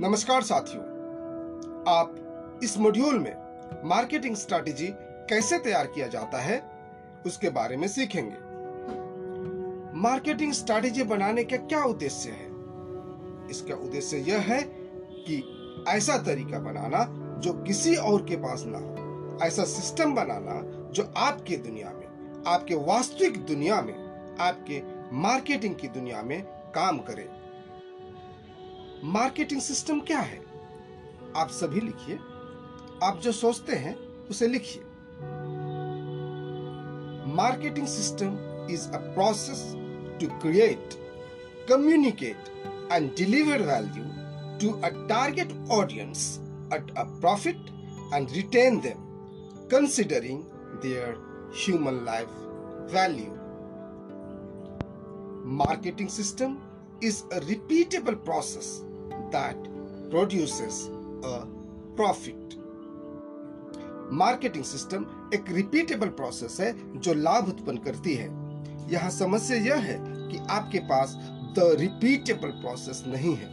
नमस्कार साथियों। आप इस मॉड्यूल में मार्केटिंग स्ट्रैटेजी कैसे तैयार किया जाता है, उसके बारे में सीखेंगे। मार्केटिंग स्ट्रैटेजी बनाने का क्या उद्देश्य है? इसका उद्देश्य यह है कि ऐसा तरीका बनाना जो किसी और के पास ना हो। ऐसा सिस्टम बनाना जो आपके दुनिया में, आपके वास्तविक दुनिया में, आपके मार्केटिंग की दुनिया में काम करे। मार्केटिंग सिस्टम क्या है? आप सभी लिखिए। आप जो सोचते हैं, उसे लिखिए। Marketing system is a process to create, communicate, and deliver value to a target audience at a profit and retain them, considering their human life value. Marketing system is a repeatable process that produces a profit. Marketing system एक repeatable process है जो लाभ उत्पन्न करती है। यहाँ समस्या यह है कि आपके पास द रिपीटेबल प्रोसेस नहीं है।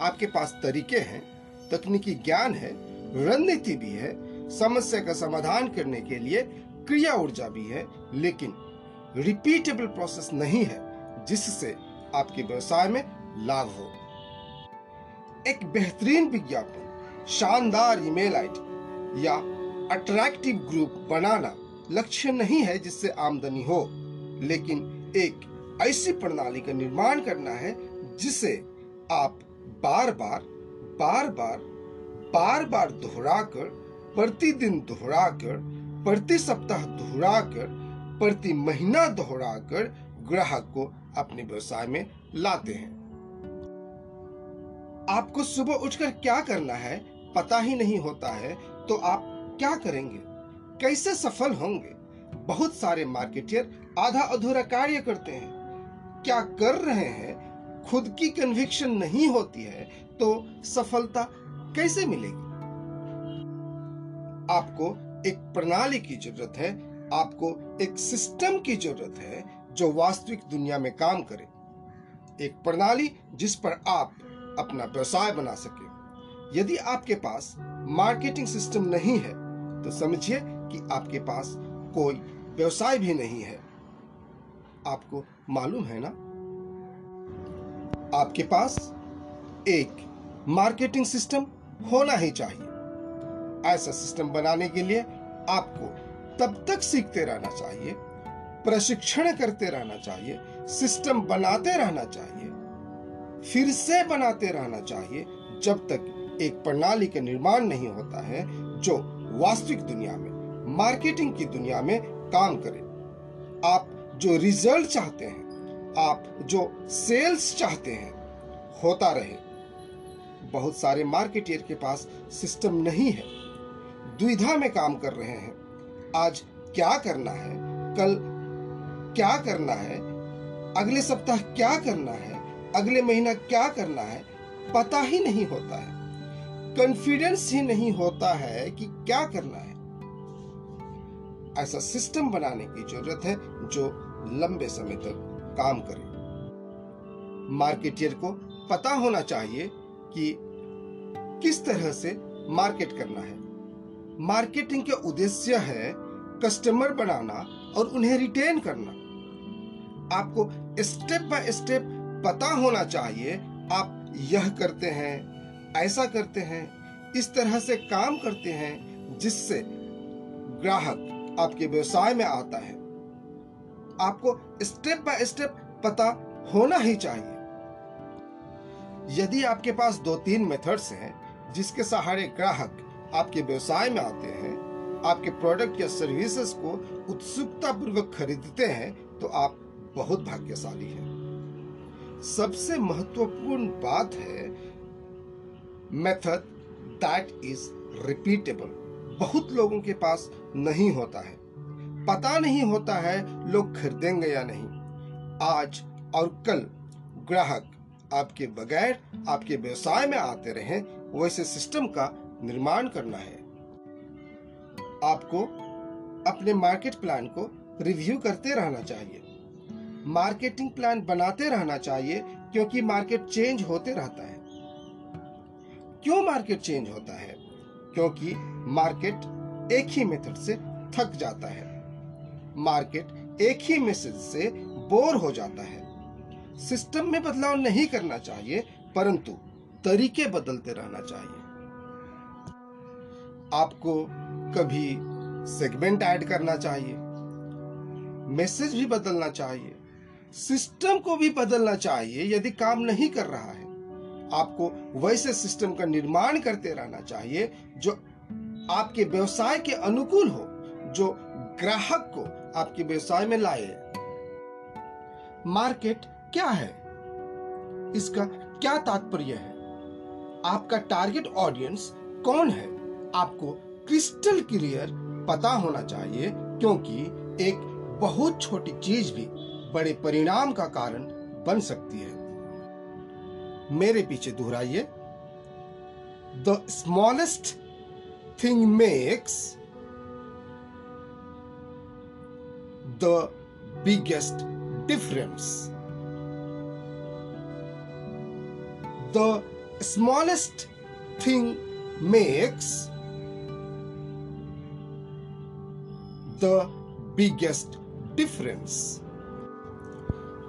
आपके पास तरीके हैं, तकनीकी ज्ञान है, रणनीति भी है, समस्या का समाधान करने के लिए क्रिया ऊर्जा भी है, लेकिन रिपीटेबल प्रोसेस नहीं है जिससे आपके व्यवसाय में लाभ हो। एक बेहतरीन विज्ञापन, शानदार ईमेल आईडी या अट्रैक्टिव ग्रुप बनाना लक्ष्य नहीं है जिससे आमदनी हो, लेकिन एक ऐसी प्रणाली का निर्माण करना है जिसे आप बार बार बार बार बार बार दोहराकर, प्रतिदिन दोहराकर, प्रति सप्ताह दोहराकर, प्रति महीना दोहराकर ग्राहक को अपने व्यवसाय में लाते हैं। आपको सुबह उठकर क्या करना है, पता ही नहीं होता है तो आप क्या करेंगे? कैसे सफल होंगे? बहुत सारे मार्केटियर आधा अधूरा कार्य करते हैं। क्या कर रहे हैं? खुद की कन्विक्शन नहीं होती है तो सफलता कैसे मिलेगी? आपको एक प्रणाली की ज़रूरत है, आपको एक सिस्टम की ज़रूरत है, जो वास्तविक दुनिया में काम करे। एक प्रणाली जिस पर आप अपना व्यवसाय बना सके। यदि आपके पास मार्केटिंग सिस्टम नहीं है तो समझिए कि आपके पास कोई व्यवसाय भी नहीं है। आपको मालूम है ना? आपके पास एक मार्केटिंग सिस्टम होना ही चाहिए। ऐसा सिस्टम बनाने के लिए आपको तब तक सीखते रहना चाहिए, प्रशिक्षण करते रहना चाहिए, सिस्टम बनाते रहना चाहिए फिर से बनाते रहना चाहिए जब तक एक प्रणाली का निर्माण नहीं होता है जो वास्तविक दुनिया में, मार्केटिंग की दुनिया में काम करे। आप जो रिज़ल्ट चाहते हैं, आप जो सेल्स चाहते हैं, होता रहे। बहुत सारे मार्केटियर के पास सिस्टम नहीं है। द्विधा में काम कर रहे हैं। आज क्या करना है? कल क्या करना है? अगले सप्ताह क्या करना है? अगले महीना क्या करना है, पता ही नहीं होता है। कॉन्फिडेंस ही नहीं होता है कि क्या करना है। ऐसा सिस्टम बनाने की ज़रूरत है जो लंबे समय तक काम करे। मार्केटियर को पता होना चाहिए कि किस तरह से मार्केट करना है। मार्केटिंग के उद्देश्य है कस्टमर बनाना और उन्हें रिटेन करना। आपको स्टेप बाय स्टेप पता होना चाहिए, आप यह करते हैं, ऐसा करते हैं, इस तरह से काम करते हैं, जिससे ग्राहक आपके व्यवसाय में आता है। आपको स्टेप बाय स्टेप पता होना ही चाहिए। यदि आपके पास दो तीन मेथड्स हैं, जिसके सहारे ग्राहक आपके व्यवसाय में आते हैं, आपके प्रोडक्ट या सर्विसेज़ को उत्सुकता पूर्वक खरीदते हैं तो आप बहुत भाग्यशाली हैं। सबसे महत्वपूर्ण बात है मेथड दैट इज़ रिपीटेबल बहुत लोगों के पास नहीं होता है। पता नहीं होता है लोग खरीदेंगे या नहीं। आज और कल ग्राहक आपके बगैर आपके व्यवसाय में आते रहे, वैसे सिस्टम का निर्माण करना है। आपको अपने मार्केट प्लान को रिव्यू करते रहना चाहिए। मार्केटिंग प्लान बनाते रहना चाहिए, क्योंकि मार्केट चेंज होते रहता है। क्यों मार्केट चेंज होता है? क्योंकि मार्केट एक ही मेथड से थक जाता है। मार्केट एक ही मैसेज से बोर हो जाता है। सिस्टम में बदलाव नहीं करना चाहिए, परंतु तरीके बदलते रहना चाहिए। आपको कभी सेगमेंट ऐड करना चाहिए। मैसेज भी बदलना चाहिए। सिस्टम को भी बदलना चाहिए यदि काम नहीं कर रहा है। आपको वैसे सिस्टम का निर्माण करते रहना चाहिए जो आपके व्यवसाय के अनुकूल हो, जो ग्राहक को आपके व्यवसाय में लाए। मार्केट क्या है? इसका क्या तात्पर्य है? आपका टारगेट ऑडियंस कौन है? आपको क्रिस्टल क्लियर पता होना चाहिए, क्योंकि एक बहुत छोटी चीज़ भी बड़े परिणाम का कारण बन सकती है। मेरे पीछे दोहराइए। The smallest thing makes the biggest difference the smallest thing makes the biggest difference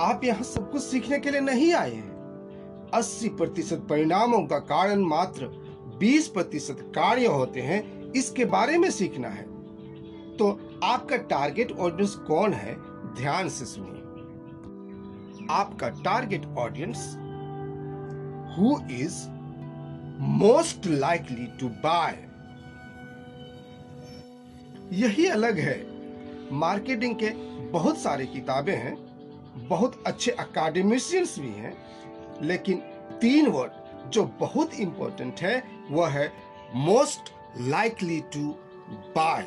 आप यहाँ सब कुछ सीखने के लिए नहीं आए हैं। 80 प्रतिशत परिणामों का कारण मात्र 20 प्रतिशत कार्य होते हैं, इसके बारे में सीखना है। तो आपका टारगेट ऑडियंस कौन है, ध्यान से सुनिए। आपका target audience who is most likely to buy यही अलग है। मार्केटिंग के बहुत सारे किताबें हैं बहुत अच्छे अकाडेमिशियंस भी हैं, लेकिन तीन वर्ड जो बहुत इंपॉर्टेंट है, वह है most likely to buy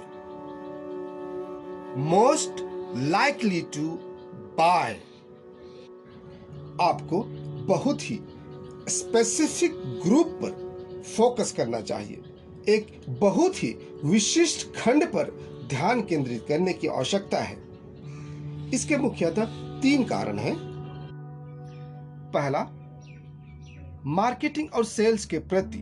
most likely to buy आपको बहुत ही स्पेसिफिक ग्रुप पर फोकस करना चाहिए। एक बहुत ही विशिष्ट खंड पर ध्यान केंद्रित करने की आवश्यकता है। इसके मुख्यतः तीन कारण हैं। पहला, मार्केटिंग और सेल्स के प्रति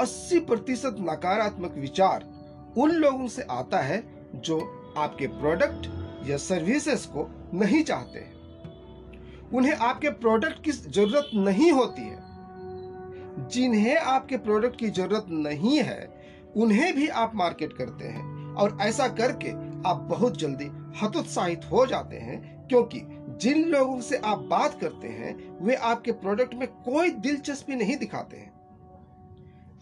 80 प्रतिशत नकारात्मक विचार उन लोगों से आता है जो आपके प्रोडक्ट या सर्विसेज़ को नहीं चाहते हैं। उन्हें आपके प्रोडक्ट की ज़रूरत नहीं होती है। जिन्हें आपके प्रोडक्ट की ज़रूरत नहीं है, उन्हें भी आप मार्केट करते हैं और ऐसा करके आप बहुत जल्दी हतोत्साहित हो जाते हैं क्योंकि जिन लोगों से आप बात करते हैं, वे आपके प्रोडक्ट में कोई दिलचस्पी नहीं दिखाते हैं।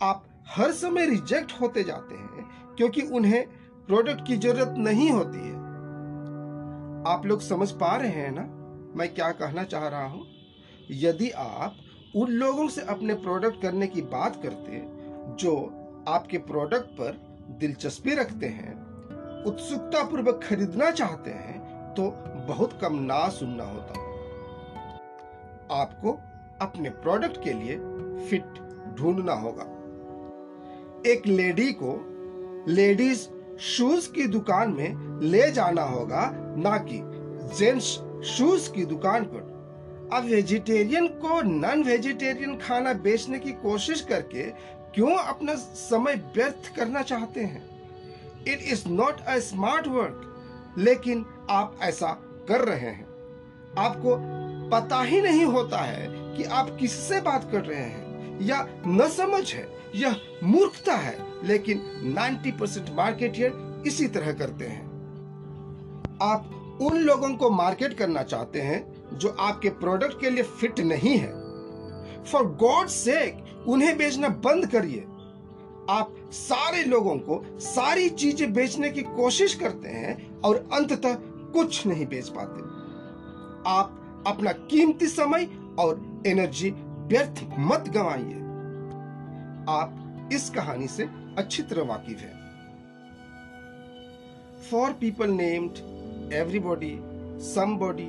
आप हर समय रिजेक्ट होते जाते हैं क्योंकि उन्हें प्रोडक्ट की ज़रूरत नहीं होती है। आप लोग समझ पा रहे हैं ना मैं क्या कहना चाह रहा हूँ? यदि आप उन लोगों से अपने प्रोडक्ट करने की बात करते जो आपके प्रोडक्ट पर दिलचस्पी रखते हैं उत्सुकता पूर्वक खरीदना चाहते हैं तो बहुत कम ना सुनना होता। आपको अपने प्रोडक्ट के लिए फिट ढूंढना होगा। एक लेडी को लेडीज़ शूज़ की दुकान में ले जाना होगा, ना कि जेंट्स शूज़ की दुकान पर। अब वेजिटेरियन को नॉन वेजिटेरियन खाना बेचने की कोशिश करके क्यों अपना समय व्यर्थ करना चाहते हैं? It is not a smart work लेकिन आप ऐसा कर रहे हैं। आपको पता ही नहीं होता है कि आप किससे बात कर रहे हैं। या न समझ है यह मूर्खता है, लेकिन 90 परसेंट मार्केटियर इसी तरह करते हैं। आप उन लोगों को मार्केट करना चाहते हैं जो आपके प्रोडक्ट के लिए फिट नहीं है। फॉर गॉड सेक उन्हें बेचना बंद करिए। आप सारे लोगों को सारी चीज़ें बेचने की कोशिश करते हैं और अंततः कुछ नहीं बेच पाते। आप अपना कीमती समय और एनर्जी व्यर्थ मत गवाइए। आप इस कहानी से अच्छी तरह वाकिफ है। For people named everybody somebody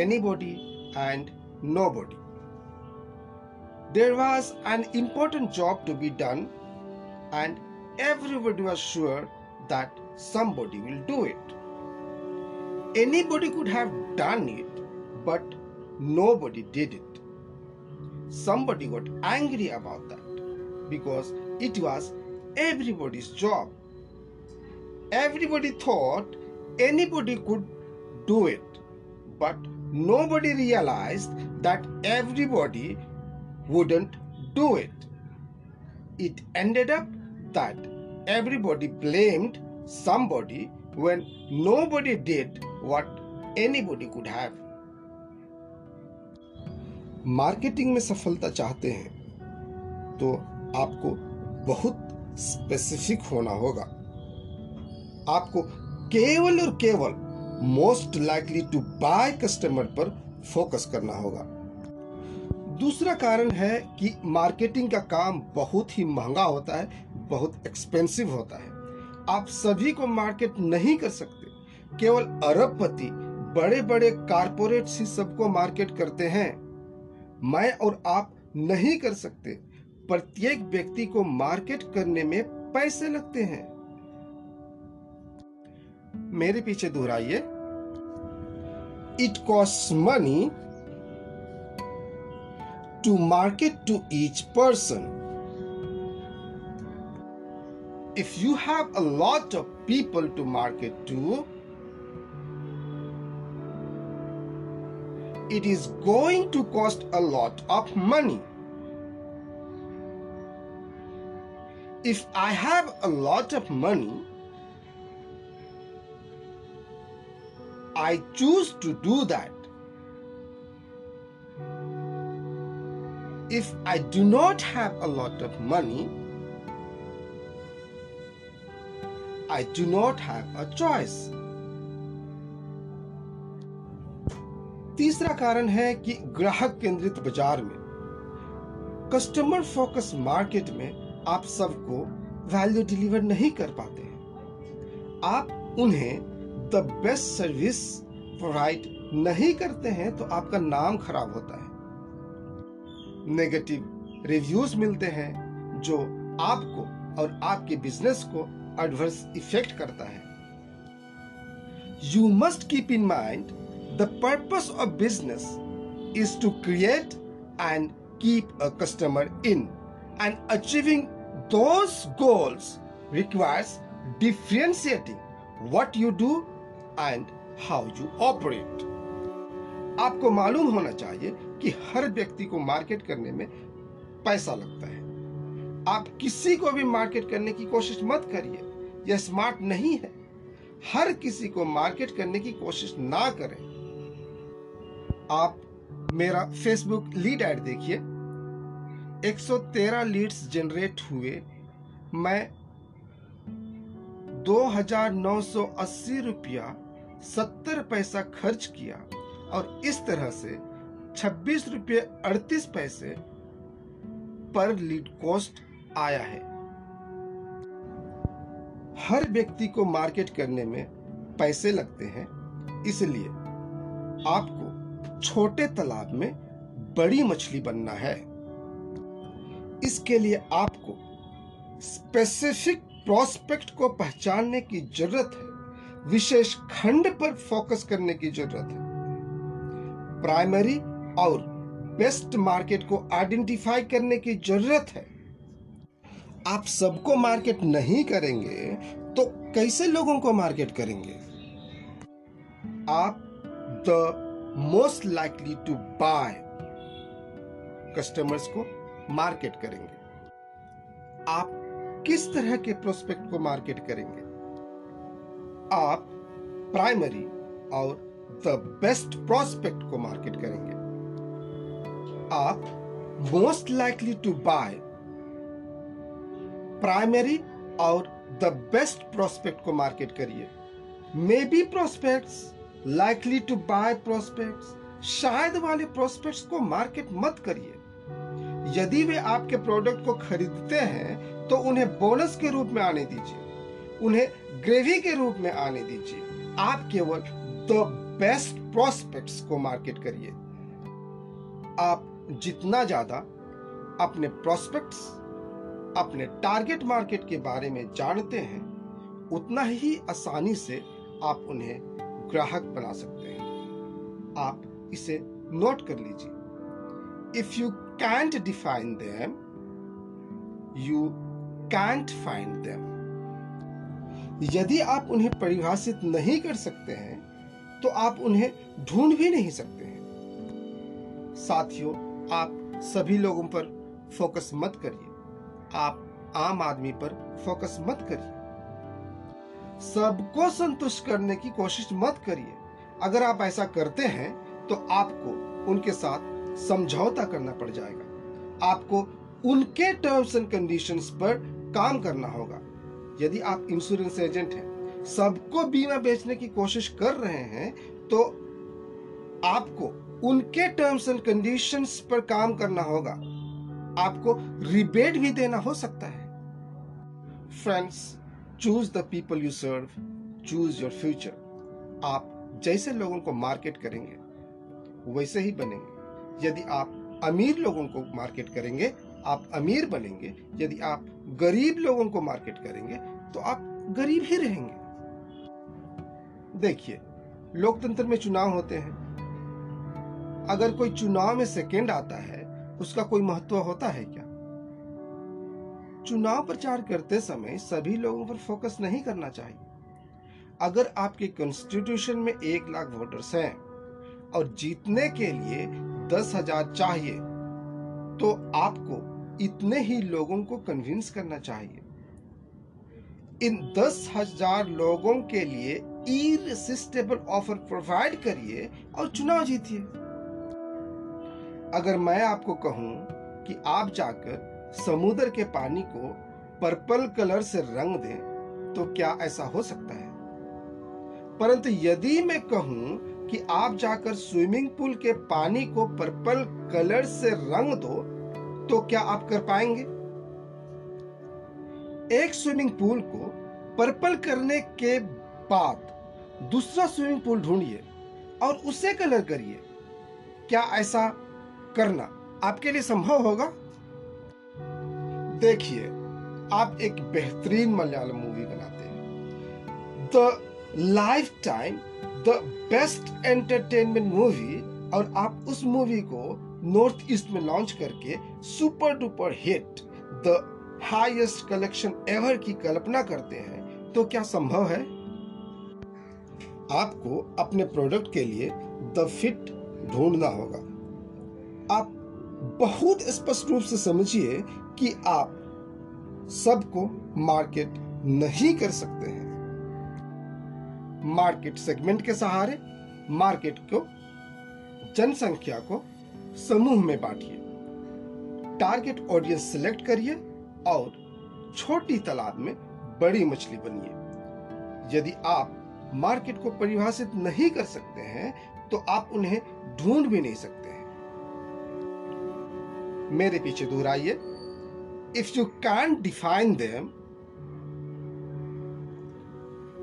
anybody and nobody there was an important job to be done and everybody was sure that somebody will do it Anybody could have done it, but nobody did it. Somebody got angry about that. because it was everybody's job. Everybody thought anybody could do it, but nobody realized that everybody wouldn't do it. It ended up that everybody blamed somebody when nobody did what anybody could have. Marketing में सफलता चाहते हैं तो आपको बहुत specific होना होगा। आपको केवल और केवल most likely to buy customer पर फोकस करना होगा। दूसरा कारण है कि मार्केटिंग का काम बहुत ही महँगा होता है, बहुत एक्सपेंसिव होता है। आप सभी को मार्केट नहीं कर सकते। केवल अरबपति बड़े बड़े कारपोरेट ही सबको मार्केट करते हैं। मैं और आप नहीं कर सकते। प्रत्येक व्यक्ति को मार्केट करने में पैसे लगते हैं। मेरे पीछे दोहराइए। It cost money to market to each person if you have a lot of people to market to it is going to cost a lot of money. If I have a lot of money, I choose to do that. If I do not have a lot of money, I do not have a choice. तीसरा कारण है कि ग्राहक केंद्रित बाज़ार में customer focus market में आप सबको वैल्यू डिलीवर नहीं कर पाते हैं। आप उन्हें द बेस्ट सर्विस प्रोवाइड नहीं करते हैं तो आपका नाम खराब होता है। नेगेटिव रिव्यूज़ मिलते हैं जो आपको और आपके बिज़नेस को एडवर्स इफ़ेक्ट करता है। You must keep in mind The purpose of business is to create and keep a customer in, and achieving those goals requires differentiating what you do and how you operate. आपको मालूम होना चाहिए कि हर व्यक्ति को market करने में पैसा लगता है आप किसी को भी मार्केट करने की कोशिश मत करिए यह स्मार्ट नहीं है हर किसी को मार्केट करने की कोशिश ना करें आप मेरा फेसबुक लीड ऐड देखिए। 113 लीड्स जनरेट हुए। मैं दो हज़ार नौ सौ अस्सी रुपया सत्तर पैसा खर्च किया और इस तरह से छब्बीस रुपये अड़तीस पैसे पर लीड कॉस्ट आया है। हर व्यक्ति को मार्केट करने में पैसे लगते हैं, इसलिए आपको छोटे तालाब में बड़ी मछली बनना है। इसके लिए आपको स्पेसिफिक प्रोस्पेक्ट को पहचानने की ज़रूरत है। विशेष खंड पर फोकस करने की ज़रूरत है। प्राइमरी और बेस्ट मार्केट को आइडेंटिफाई करने की ज़रूरत है। आप सबको मार्केट नहीं करेंगे तो कैसे लोगों को मार्केट करेंगे? आप the most likely to buy customers को मार्केट करेंगे। आप किस तरह के प्रोस्पेक्ट को मार्केट करेंगे? आप प्राइमरी और द बेस्ट प्रोस्पेक्ट को मार्केट करेंगे। आप most likely to buy primary और द बेस्ट प्रोस्पेक्ट को मार्केट करिए। Maybe prospects likely to buy prospects शायद वाले प्रोस्पेक्ट्स को मार्केट मत करिए। यदि वे आपके प्रोडक्ट को खरीदते हैं तो उन्हें बोनस के रूप में आने दीजिए। उन्हें ग्रेवी के रूप में आने दीजिए। आप केवल द बेस्ट प्रोस्पेक्ट्स को मार्केट करिए। आप जितना ज़्यादा अपने प्रोस्पेक्ट्स अपने टारगेट मार्केट के बारे में जानते हैं, उतना ही आसानी से आप उन्हें ग्राहक बना सकते हैं। आप इसे नोट कर लीजिए। If you can't define them you can't find them. यदि आप उन्हें परिभाषित नहीं कर सकते हैं तो आप उन्हें ढूंढ भी नहीं सकते हैं। साथियों, आप सभी लोगों पर फोकस मत करिए। आप आम आदमी पर फोकस मत करिए। सबको संतुष्ट करने की कोशिश मत करिए। अगर आप ऐसा करते हैं तो आपको उनके साथ समझौता करना पड़ जाएगा। आपको उनके टर्म्स एंड कंडीशंस पर काम करना होगा। यदि आप इंश्योरेंस एजेंट हैं, सबको बीमा बेचने की कोशिश कर रहे हैं तो आपको उनके टर्म्स एंड कंडीशंस पर काम करना होगा। आपको रिबेट भी देना हो सकता है। Friends choose the people you serve choose your future आप जैसे लोगों को मार्केट करेंगे, वैसे ही बनेंगे। यदि आप अमीर लोगों को मार्केट करेंगे, आप अमीर बनेंगे। यदि आप गरीब लोगों को मार्केट करेंगे तो आप गरीब ही रहेंगे। देखिए, लोकतंत्र में चुनाव होते हैं। अगर कोई चुनाव में सेकेंड आता है, उसका कोई महत्व होता है क्या? चुनाव प्रचार करते समय सभी लोगों पर फोकस नहीं करना चाहिए। अगर आपके कॉन्स्टिट्यूशन में एक लाख वोटर्स हैं और जीतने के लिए दस हज़ार चाहिए तो आपको इतने ही लोगों को कन्विंस करना चाहिए। इन दस हज़ार लोगों के लिए इरेसिस्टेबल ऑफ़र प्रोवाइड करिए और चुनाव जीतिए। अगर मैं आपको कहूँ कि आप जाकर समुद्र के पानी को पर्पल कलर से रंग दें तो क्या ऐसा हो सकता है? परंतु यदि मैं कहूँ कि आप जाकर स्विमिंग पूल के पानी को पर्पल कलर से रंग दो तो क्या आप कर पाएँगे? एक स्विमिंग पूल को पर्पल करने के बाद दूसरा स्विमिंग पूल ढूंढिए और उसे कलर करिए। क्या ऐसा करना आपके लिए संभव होगा? देखिए, आप एक बेहतरीन मलयालम मूवी बनाते हैं। The lifetime the best entertainment movie और आप उस मूवी को नॉर्थ ईस्ट में लॉन्च करके super duper hit the highest collection ever की कल्पना करते हैं तो क्या संभव है? आपको अपने प्रोडक्ट के लिए द फिट ढूंढना होगा। आप बहुत स्पष्ट रूप से समझिए कि आप सबको मार्केट नहीं कर सकते हैं। मार्केट सेगमेंट के सहारे, मार्केट को, जनसंख्या को समूह में बांटिए। टारगेट ऑडियंस सिलेक्ट करिए और छोटी तालाब में बड़ी मछली बनिए। यदि आप मार्केट को परिभाषित नहीं कर सकते हैं तो आप उन्हें ढूंढ भी नहीं सकते हैं। मेरे पीछे दोहराइए। if you can't define them,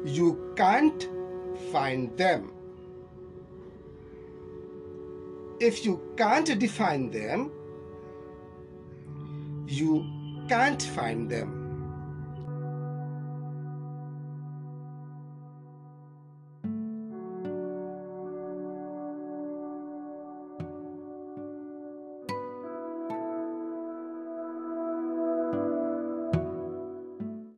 you can't find them. If you can't define them, you can't find them.